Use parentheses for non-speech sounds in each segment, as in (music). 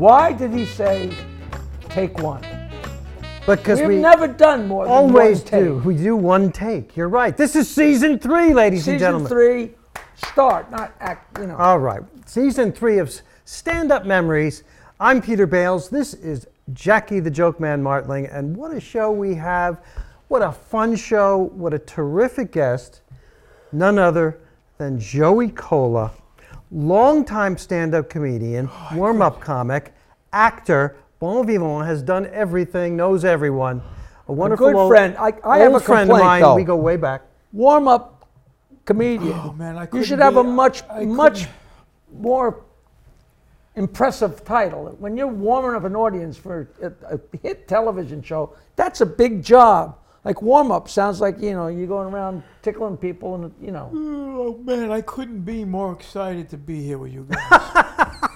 Why did he say take one? Because We've we never done more than always one take. do. We do one take. You're right. This is season three, ladies and gentlemen. Season three, start, not act. You know. All right. Season three of Stand Up Memories. I'm Peter Bales. This is Jackie the Joke Man Martling. And what a show we have. What a fun show. What a terrific guest. None other than Joey Kola, longtime stand up comedian, Oh, warm up comic, actor, bon vivant, has done everything, knows everyone. A wonderful good old, friend. I- I have old a friend of complaint, mine. though. We go way back. Warm up comedian. Oh, man, I you couldn't should have a much, I much more impressive title. When you're warming up an audience for a, a hit television show, that's a big job. Like warm up sounds like you know you're going around tickling people and you know. Mm, oh man, I couldn't be more excited to be here with you guys. (laughs)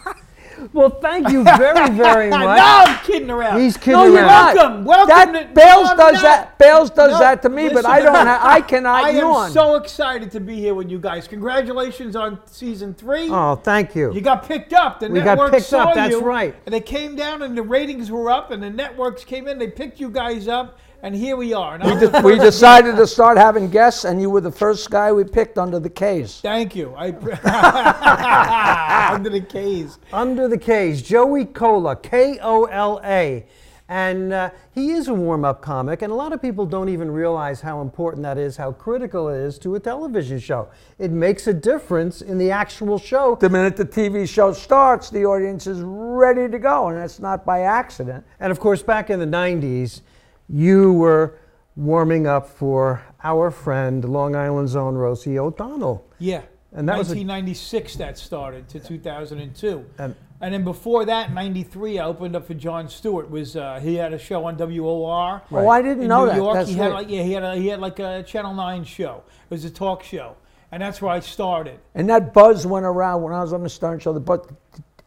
Well, thank you very, very (laughs) much. no. I'm kidding around. He's kidding No, you're around. Welcome, welcome That to- Bales No, does not. that. Bales does No, that to me, but I don't. Ha- I cannot (laughs) I am so excited to be here with you guys. Congratulations on season three. Oh, thank you. You got picked up. The We got network picked saw up, that's you, right. And they came down, and the ratings were up, and the networks came in. They picked you guys up, and here we are. We, de- we decided to start having guests, and you were the first guy we picked under the K's. Thank you. I (laughs) under the K's. Under the K's, Joey Kola, K O L A. And uh, he is a warm up comic, and a lot of people don't even realize how important that is, how critical it is to a television show. It makes a difference in the actual show. The minute the TV show starts, the audience is ready to go, and that's not by accident. And of course, back in the 90s, you were warming up for our friend, Long Island's own Rosie O'Donnell. Yeah. And that was a- 1996 that started to 2002. And- And, then before that, 93, I opened up for Jon Stewart. Was uh, he had a show on WOR? Oh, I didn't in know New that. York. That's he had like yeah, he had a, he had like a Channel 9 show. It was a talk show, and that's where I started. And that buzz went around when I was on the Stern Show. The buzz,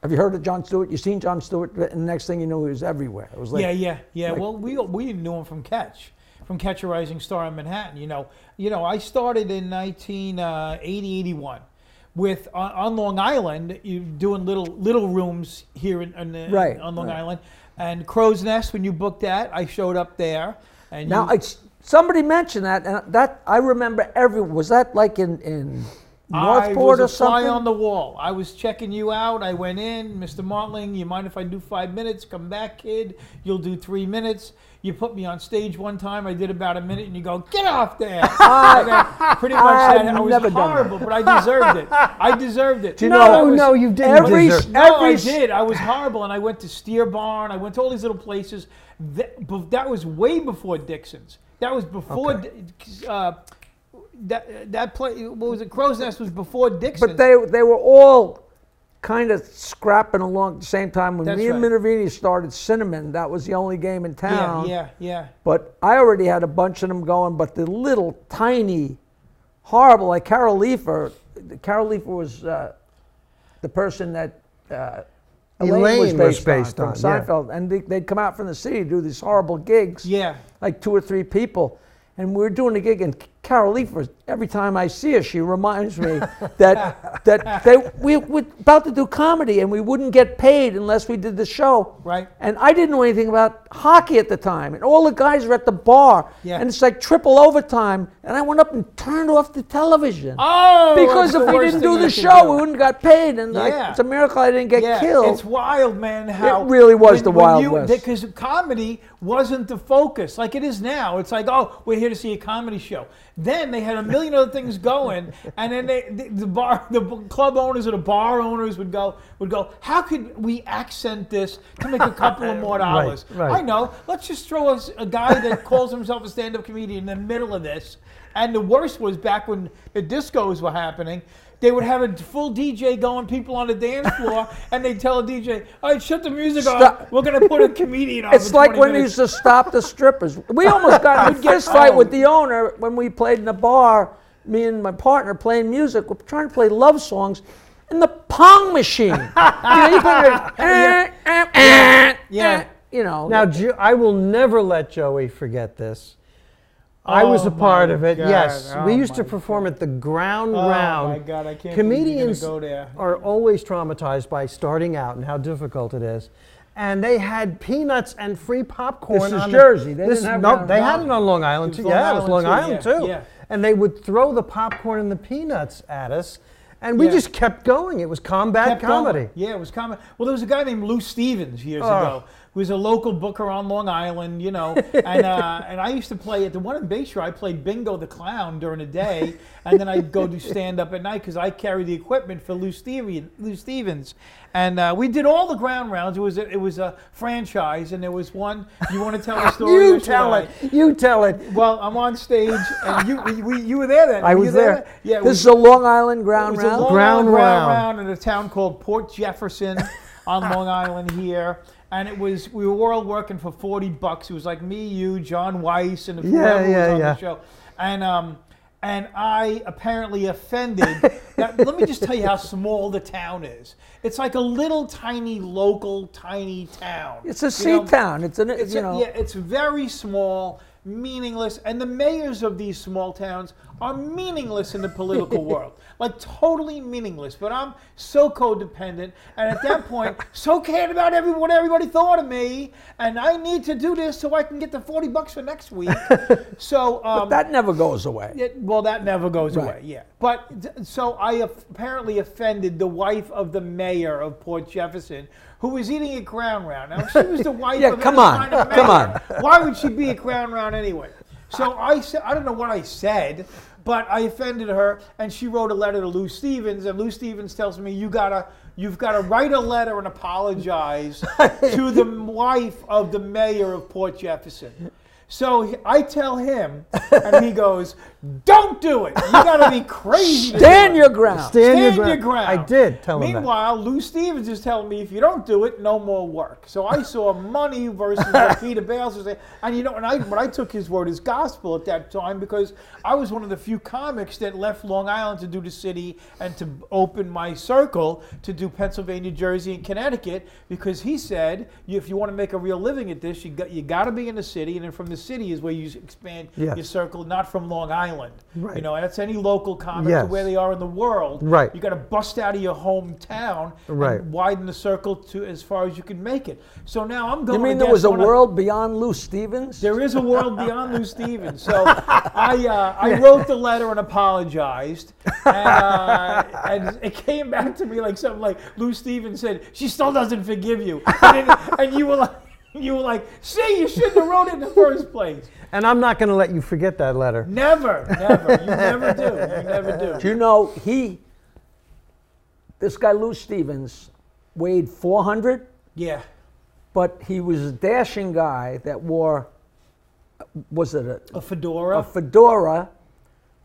have you heard of Jon Stewart? You seen Jon Stewart? And the next thing you know, he was everywhere. It was like, yeah, yeah, yeah. like- well, we we knew him from Catch, from Catch a Rising Star in Manhattan. You know, you know, I started in 1980, uh, 81. With on, on Long Island, you doing little little rooms here in, in the, Right, on Long right. Island, and Crow's Nest. When you booked that, I showed up there. And Now, you, it's, somebody mentioned that, and that I remember every. Was that like in in I Northport was or a fly something? on the wall. I was checking you out. I went in, Mr. Martling. You mind if I do five minutes? Come back, kid. You'll do three minutes. You put me on stage one time. I did about a minute, and you go, "Get off there!" (laughs) And then pretty much I've that. I was never done horrible, but I deserved it. I deserved it. you No, know, I was- no, you didn't every- deserve no, I every- did. I was horrible, and I went to Steer Barn. I went to all these little places. That, but that was way before Dixon's. That was before. Di- Uh, that that play. What was it? Crow's Nest was before Dixon's. But they they were all kind of scrapping along at the same time. When That's me and right. Minervini started Cinnamon, that was the only game in town. yeah, yeah. But I already had a bunch of them going. But the little tiny, horrible, like Carol Leifer. Carol Leifer was uh, the person that uh, Elaine, was Elaine was based, based on, on, from yeah. Seinfeld, and they, they'd come out from the city to do these horrible gigs. Yeah. like two or three people. And we were doing a gig, and Carol Leifer, every time I see her, she reminds me (laughs) that that they we were about to do comedy, and we wouldn't get paid unless we did the show. Right. And I didn't know anything about hockey at the time, and all the guys were at the bar, Yeah. and it's like triple overtime, and I went up and turned off the television. Oh, because if we didn't do the show, do. we wouldn't got paid, and like, Yeah. it's a miracle I didn't get yeah, killed. It's wild, man. How it really was the Wild West. Because comedy wasn't the focus like it is now. It's like, oh, we're here to see a comedy show. Then they had a million other things going, and then they, the, the bar, the club owners or the bar owners would go, would go, how could we accent this to make a couple of (laughs) more dollars? right. I know. Let's just throw us a guy that calls himself a stand-up comedian in the middle of this. And the worst was back when the discos were happening. They would have a full DJ going, people on the dance floor, (laughs) and they'd tell a DJ, "All right, shut the music Stop. off. We're gonna put a comedian on." It's like when we minutes." used to stop the strippers. We almost got in a We'd (laughs) fist fight with the owner when we played in the bar. Me and my partner playing music. We're trying to play love songs in the pong machine. (laughs) you know, you put it, eh, eh, eh, Yeah. eh, you know. Now, Jo- I will never let Joey forget this. I was Oh a part of it. God. Yes, oh we Oh used to perform at the Ground Oh Round. Oh my God, I can't Comedians go there. are always traumatized by starting out and how difficult it is. And they had peanuts and free popcorn. This is on the- Jersey. They this- didn't no, they had it on Long Island too. Long yeah, it was Long too, Island yeah, too. yeah. And they would throw the popcorn and the peanuts at us, and we Yeah. just kept going. It was combat Kept going. comedy. Yeah, it was comedy. Well, there was a guy named Lou Stevens years Oh. ago was a local booker on Long Island, you know, (laughs) and uh, and I used to play at the one in Bayshore. I played Bingo the Clown during the day, and then I'd go do stand up at night because I carry the equipment for Lou Stevens. Lou Stevens, and uh, we did all the ground rounds. It was a, it was a franchise, and there was one. You want to tell the (laughs) story? You or should tell I? it. You tell it. Well, I'm on stage, and you we, we, you were there then. I Were was you there. Yeah, This is a Long Island it ground was a round. Long Ground Island ground round. round in a town called Port Jefferson on (laughs) Long Island here. And it was we were all working for forty bucks. It was like me, you, John Weiss, and Yeah, whoever yeah, was on yeah. the show. And um, and I apparently offended. (laughs) now, let me just tell you how small the town is. It's like a little tiny local tiny town. It's a You know, town. It's an it's you a- know. yeah, it's very small, meaningless, and the mayors of these small towns are meaningless in the political world, (laughs) like totally meaningless. But I'm so codependent, and at that point, so cared about every, what everybody thought of me, and I need to do this so I can get the forty bucks for next week. (laughs) So um, That never goes away. it, well, that never goes Right. away. Yeah, but so I apparently offended the wife of the mayor of Port Jefferson, who was eating a crown round. Now, she was the (laughs) wife. Yeah, of come on, kind of come on. Why would she be a crown round anyway? So I said, I don't know what I said, but I offended her, and she wrote a letter to Lou Stevens, and Lou Stevens tells me you gotta. You've got to write a letter and apologize (laughs) to the wife of the mayor of Port Jefferson. So I tell him, and he goes, "Don't do it. You got to be (laughs) crazy." to Stand do it." your ground. Stand your Stand your ground. ground. I did tell him. Meanwhile, Lou Stevens is telling me if you don't do it, no more work. So I saw money versus what (laughs) Peter Bales was saying. And you know, and I but I took his word as gospel at that time because I was one of the few comics that left Long Island to do the city and to open my circle to do Pennsylvania, Jersey, and Connecticut because he said if you want to make a real living at this, you got you got to be in the city, and then from the city is where you expand Yes. your circle, not from Long Island. Right. You know, that's any local comic Yes. to where they are in the world. Right. You got to bust out of your hometown Right. and widen the circle to as far as you can make it. So now I'm going. To. You mean there was a against one of- world beyond Lou Stevens? there is a world beyond Lou (laughs) Stevens. So I, uh, I wrote the letter and apologized, and, uh, and it came back to me like something like Lou Stevens said, "She still doesn't forgive you," and, it- and you were like, you were like, "See, you shouldn't have wrote it in the first place." And I'm not going to let you forget that letter. Never, never, you never do, you never do. Do you know he? This guy Lou Stevens weighed 400, Yeah, but he was a dashing guy that wore. Was it a, a fedora. a fedora?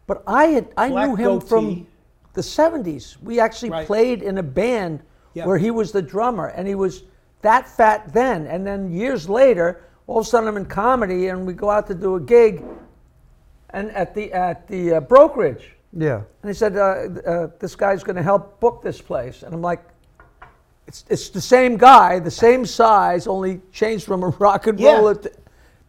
But I had I Black knew him goatee. from the 70s. We actually Right. played in a band Yeah. where he was the drummer, and he was that fat then. And then years later, all of a sudden I'm in comedy, and we go out to do a gig, and at the at the uh, brokerage, Yeah. and he said, uh, uh, "This guy's going to help book this place," and I'm like. It's, it's the same guy, the same size, only changed from a rock and Yeah. roller. To,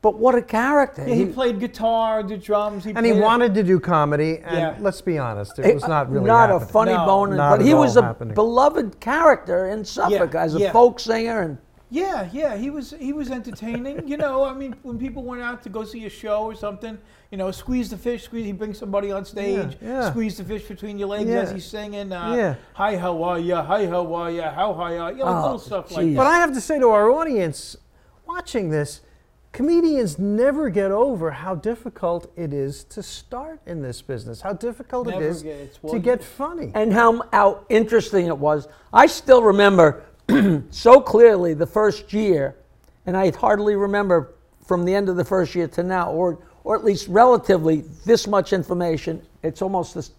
but what a character! yeah, he He- played guitar, did drums. He And he played- wanted to do comedy, and Yeah. let's be honest, it was not really not a happening. funny No, bone, not but he was all a happening. beloved character in Suffolk Yeah, as a yeah. folk singer, and Yeah, yeah, he was he was entertaining. you know, I mean, when people went out to go see a show or something, you know, squeeze the fish, squeeze. He brings somebody on stage, Yeah, yeah. squeeze the fish between your legs Yeah. as he's singing. Uh, Yeah. Hi, how are ya? Hi, how are ya? How high are you? Like Oh, little stuff like geez. But. I have to say to our audience watching this, comedians never get over how difficult it is to start in this business, how difficult Never it is get- it's to one- get funny. and how how interesting it was. I still remember (clears throat) so clearly the first year, and I hardly remember from the end of the first year to now, or or at least relatively this much information. It's almost this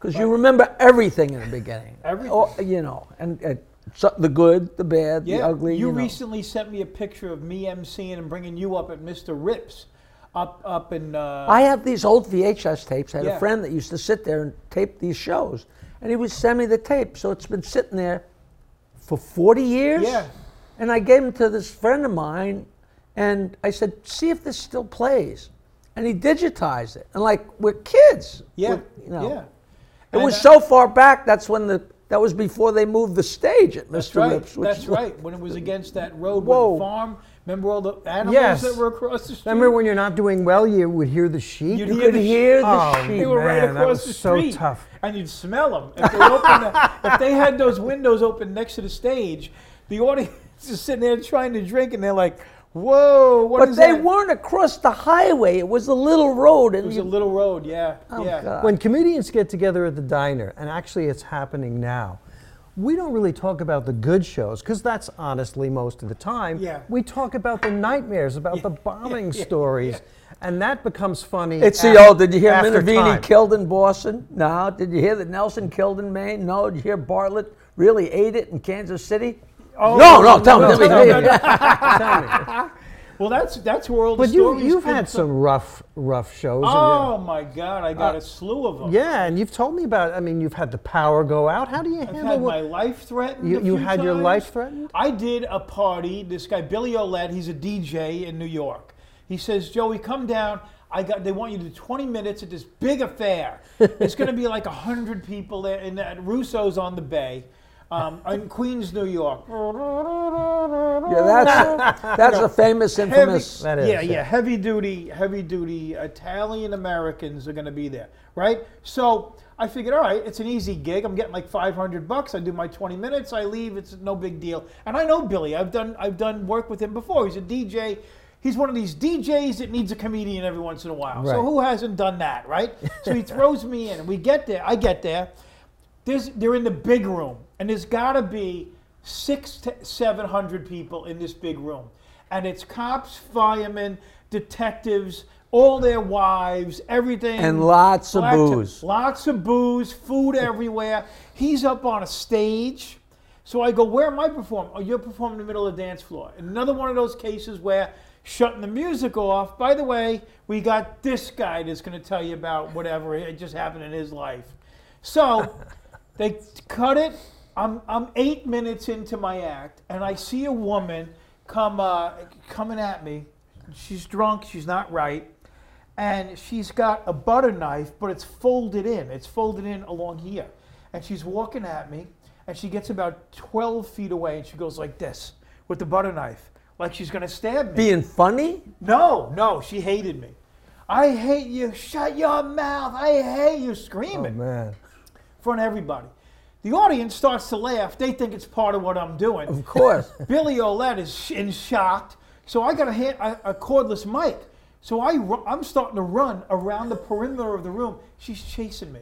because you remember everything in the beginning. Everything. Oh, you know, and. and so, the good, the bad, yeah, the ugly. You, You, know. recently sent me a picture of me emceeing and bringing you up at Mr. Rips, up up in. Uh, I have these old VHS tapes. I had Yeah. a friend that used to sit there and tape these shows, and he would send me the tape. So it's been sitting there for 40 years. Yeah. And I gave them to this friend of mine, and I said, "See if this still plays." and he digitized it. And like we're kids. Yeah, We're- you know. yeah. It And was that- so far back. That's when the that was before they moved the stage at Mr. That's right. That's right. When it was against that road Whoa. with the farm. Remember all the animals Yes. that were across the street? Remember when you're not doing well, you would hear the sheep? You'd You hear could the hear the Oh, sheep. They were right Man, that across was the so street, tough. and you'd smell them. If they, opened the, if they had those windows open next to the stage, the audience (laughs) is sitting there trying to drink, and they're like, "Whoa, what But is they that?" weren't across the highway. It was a little road, and It was you, a little road, yeah, Oh, yeah. God. When comedians get together at the diner, and actually it's happening now, we don't really talk about the good shows because that's honestly most of the time. Yeah. We talk about the nightmares, about the (laughs) bombing yeah, stories, and that becomes funny. It's af- the old. Did you hear after Minervini time. killed in Boston? No. Did you hear that Nelson killed in Maine? No. Did you hear Bartlett really ate it in Kansas City? Oh, no, no, tell no, me. tell me. tell me. Tell me. Well, that's that's where all the But you, stories. you've had from. some rough, rough shows. Oh my God, I Uh, got a slew of them. yeah, and you've told me about. I mean, you've had the power go out. How do you I've handle had my life threatened. you? a You few had your life threatened. I did a party. This guy Billy Olette, he's a DJ in New York. He says, "Joey, come down. I got. They want you to do 20 minutes at this big affair. It's going to be like hundred people there, and Russo's on the Bay, um, in Queens, New York. Yeah, that's (laughs) that's a famous, Heavy, infamous. That is, yeah, yeah. yeah, heavy duty, heavy duty Italian Americans are going to be there, right? So I figured, all right, it's an easy gig. I'm getting like 500 bucks. I do my 20 minutes. I leave. It's no big deal. And I know Billy. I've done I've done work with him before. He's a DJ. He's one of these DJs that needs a comedian every once in a while. So who hasn't done that, right? So he throws me in, and we get there. I get there. There's, they're in the big room, and there's got to be six to seven hundred people in this big room, and it's cops, firemen, detectives, all their wives, everything, And lots of booze. lots of booze, food everywhere. He's up on a stage, so I go, "Where am I performing?" Oh, you're performing in the middle of the dance floor. Another one of those cases where shutting the music off. By the way, we got this guy that's going to tell you about whatever it just happened in his life. So they cut it. I'm, I'm eight minutes into my act, and I see a woman come uh, coming at me. She's drunk. She's not right, and she's got a butter knife, but it's folded in. It's folded in along here, and she's walking at me, and she gets about 12 feet away, and she goes like this with the butter knife, like she's gonna stab me. Being funny? No, no, she hated me. I hate you. Shut your mouth. I hate you. Oh Screaming man. in front of everybody. The audience starts to laugh. They think it's part of what I'm doing. Of course. (laughs) Billy Olette is sh- in shocked. So I got a, hand, a, a cordless mic. So I I'm starting to run around the perimeter of the room. She's chasing me.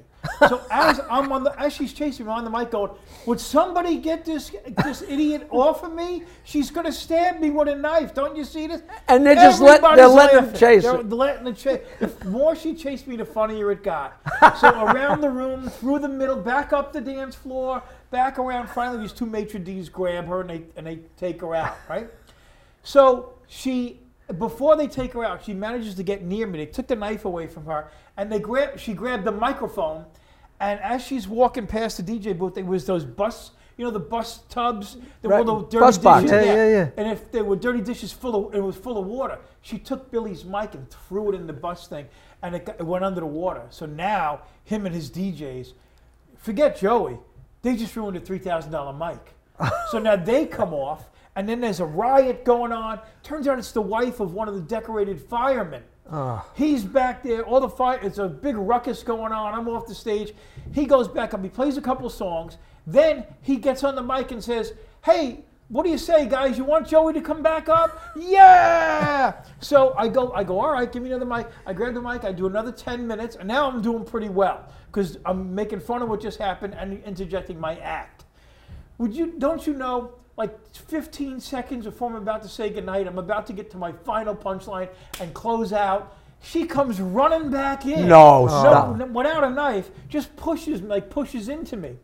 So as I'm on the as she's chasing me on the mic, going, "Would somebody get this this idiot off of me? She's gonna stab me with a knife. Don't you see this?" And they're just let- they're letting them laughing. chase They're it. letting the chase. The more she chased me, the funnier it got. (laughs) So around the room, through the middle, back up the dance floor, back around. Finally, these two maitre d's grab her and they and they take her out. Right. So she, before they take her out, she manages to get near me. They took the knife away from her, and they grab. She grabbed the microphone, and as she's walking past the DJ booth, there was those bus. You know the bus tubs, the Right, little dirty bus box. dishes. Yeah, yeah, yeah. And if there were dirty dishes full of, it was full of water. She took Billy's mic and threw it in the bus thing, and it, got, it went under the water. So now him and his DJs, forget Joey, they just ruined a three thousand dollar mic. (laughs) so now they come off, and then there's a riot going on. Turns out it's the wife of one of the decorated firemen. Ah. He's back there. All the fire. It's a big ruckus going on. I'm off the stage. He goes back up. He plays a couple songs. Then he gets on the mic and says, "Hey, what do you say, guys? You want Joey to come back up? Yeah!" so I go. I go. All right, give me another mic. I grab the mic. I do another ten minutes, and now I'm doing pretty well because I'm making fun of what just happened and interjecting my act. Would you? Don't you know? Like 15 seconds before I'm about to say goodnight, I'm about to get to my final punchline and close out. She comes running back in. No, stop. no, without a knife, just pushes like pushes into me.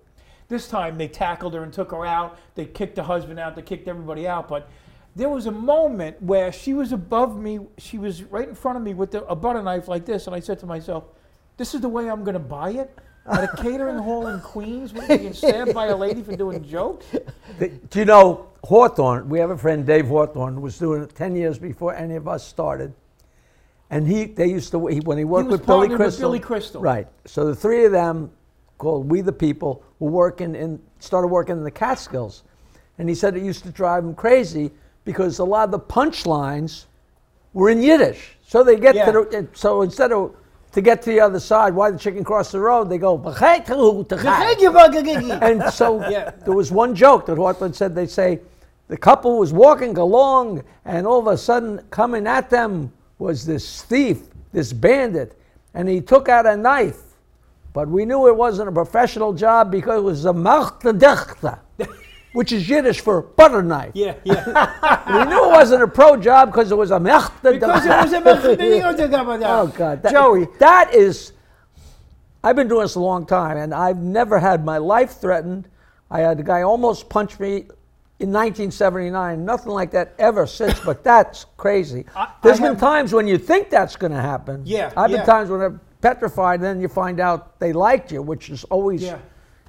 This time they tackled her and took her out. They kicked the husband out. They kicked everybody out. But there was a moment where she was above me. She was right in front of me with the, a butter knife like this, and I said to myself, "This is the way I'm going to buy it." At a catering hall in Queens, where you get stabbed by a lady for doing jokes. Do you know Hawthorne? We have a friend, Dave Hawthorne, who was doing it 10 years before any of us started. and he they used to he, when he worked was with Billy partnered with Billy Crystal. Right. So the three of them, called We the People, were working in started working in the Catskills, and he said it used to drive him crazy because a lot of the punchlines were in Yiddish. So they get Yeah. to the so instead of to get to the other side, why the chicken cross the road? They go. And so (laughs) Yeah. there was one joke that Hawthorne said. They say the couple was walking along, and all of a sudden, coming at them was this thief, this bandit, and he took out a knife. But we knew it wasn't a professional job because it was a machtadechta, (laughs) which is Yiddish for butter knife. Yeah, yeah. (laughs) We knew it wasn't a pro job because it was a machtadechta. because (laughs) it was a Oh God, that, Joey. that is. I've been doing this a long time, and I've never had my life threatened. I had a guy almost punch me in 1979. Nothing like that ever since. But that's crazy. I- There's I been have- times when you think that's going to happen. Yeah, I've been times when I'm petrified, and then you find out they liked you, which is always, Yeah.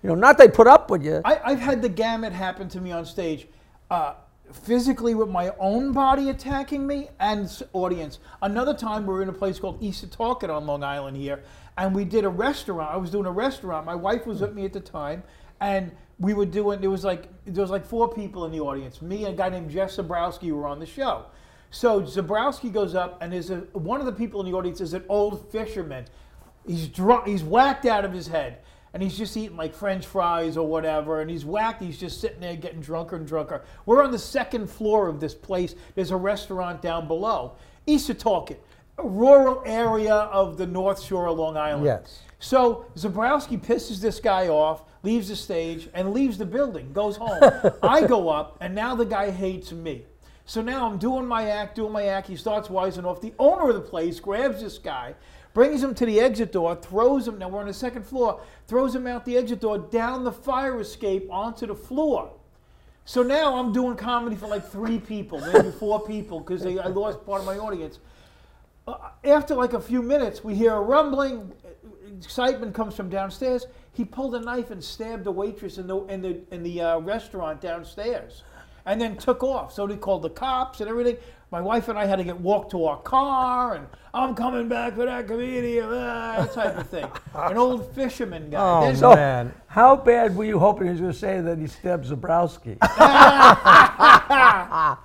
You know, not they put up with you. I, I've had the gamut happen to me on stage, uh, physically with my own body attacking me and audience. Another time we were in a place called East on Long Island here, and we did a restaurant. I was doing a restaurant. My wife was with me at the time, and we were doing. There was like there was like four people in the audience. Me and a guy named Jeff Zabrowski were on the show. So Zabrowski goes up, and there's a one of the people in the audience is an old fisherman. He's drunk. He's whacked out of his head, and he's just eating like French fries or whatever. And he's whacked. He's just sitting there getting drunker and drunker. We're on the second floor of this place. There's a restaurant down below. East Setauket, a rural area of the North Shore of Long Island. Yes. So Zabrowski pisses this guy off, leaves the stage, and leaves the building, goes home. (laughs) I go up, and now the guy hates me. So now I'm doing my act, doing my act. He starts wising off. The owner of the place grabs this guy, brings him to the exit door, throws him. Now we're on the second floor. Throws him out the exit door, down the fire escape onto the floor. So now I'm doing comedy for like three people, maybe four people, because I lost part of my audience. Uh, after like a few minutes, we hear a rumbling. Excitement comes from downstairs. He pulled a knife and stabbed a waitress in the in the in the uh, restaurant downstairs, and then took off. So they called the cops and everything. My wife and I had to get walked to our car, and I'm coming back for that comedian, ah, that type of thing. An old fisherman guy. Oh, There's- So, Man. how bad were you hoping he was going to say that he stabbed Zabrowski? (laughs)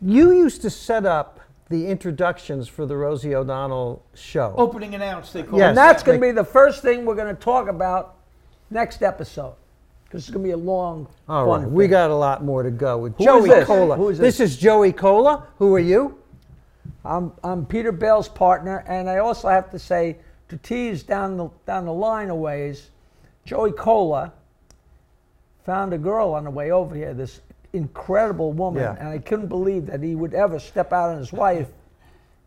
You used to set up the introductions for the Rosie O'Donnell show. opening announced. They call Yes. it. And that's going to be the first thing we're going to talk about next episode. Because it's going to be a long, All right, we got a lot more to go with Who is Joey this? Kola. Who is this this? is Joey Kola. Who are you? I'm, I'm Peter Bell's partner, and I also have to say, to tease down the, down the line a ways, Joey Kola found a girl on the way over here, this incredible woman, Yeah. and I couldn't believe that he would ever step out on his wife.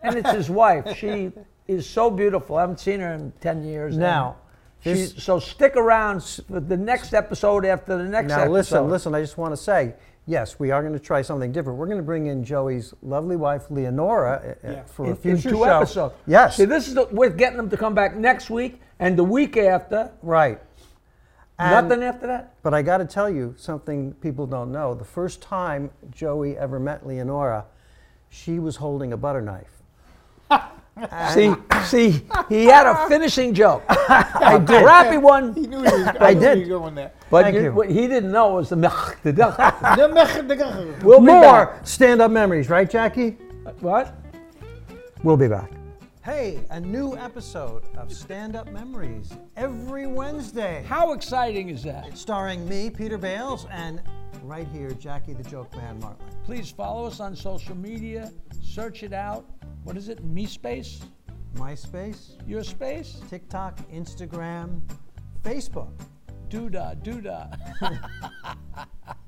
And it's his wife. She is so beautiful. I haven't seen her in 10 years. and Now, she's, this- so stick around for the next episode after the next episode. Now episode. listen, listen. I just want to say, yes, we are going to try something different. We're going to bring in Joey's lovely wife, Leonora, uh, uh, Yeah. for in, a future in two show. episodes. Yes, See, this is the, we're getting them to come back next week and the week after. right. And- Nothing after that. But I got to tell you something people don't know. The first time Joey ever met Leonora, she was holding a butter knife. (laughs) (laughs) See, see, he had a finishing joke. I did. Crappy He one, knew he was, I knew did. he was going there. but you- what he didn't know was the mech. the We'll More stand-up memories, right, Jackie? Uh, what? We'll be back. Hey, a new episode of Stand Up Memories every Wednesday. How exciting is that? Starring me, Peter Bales, and right here, Jackie the Joke Man Martling. Please follow us on social media. Search it out. What is it? Me space? MySpace, Your space? TikTok, Instagram, Facebook. Doodah, doodah. (laughs)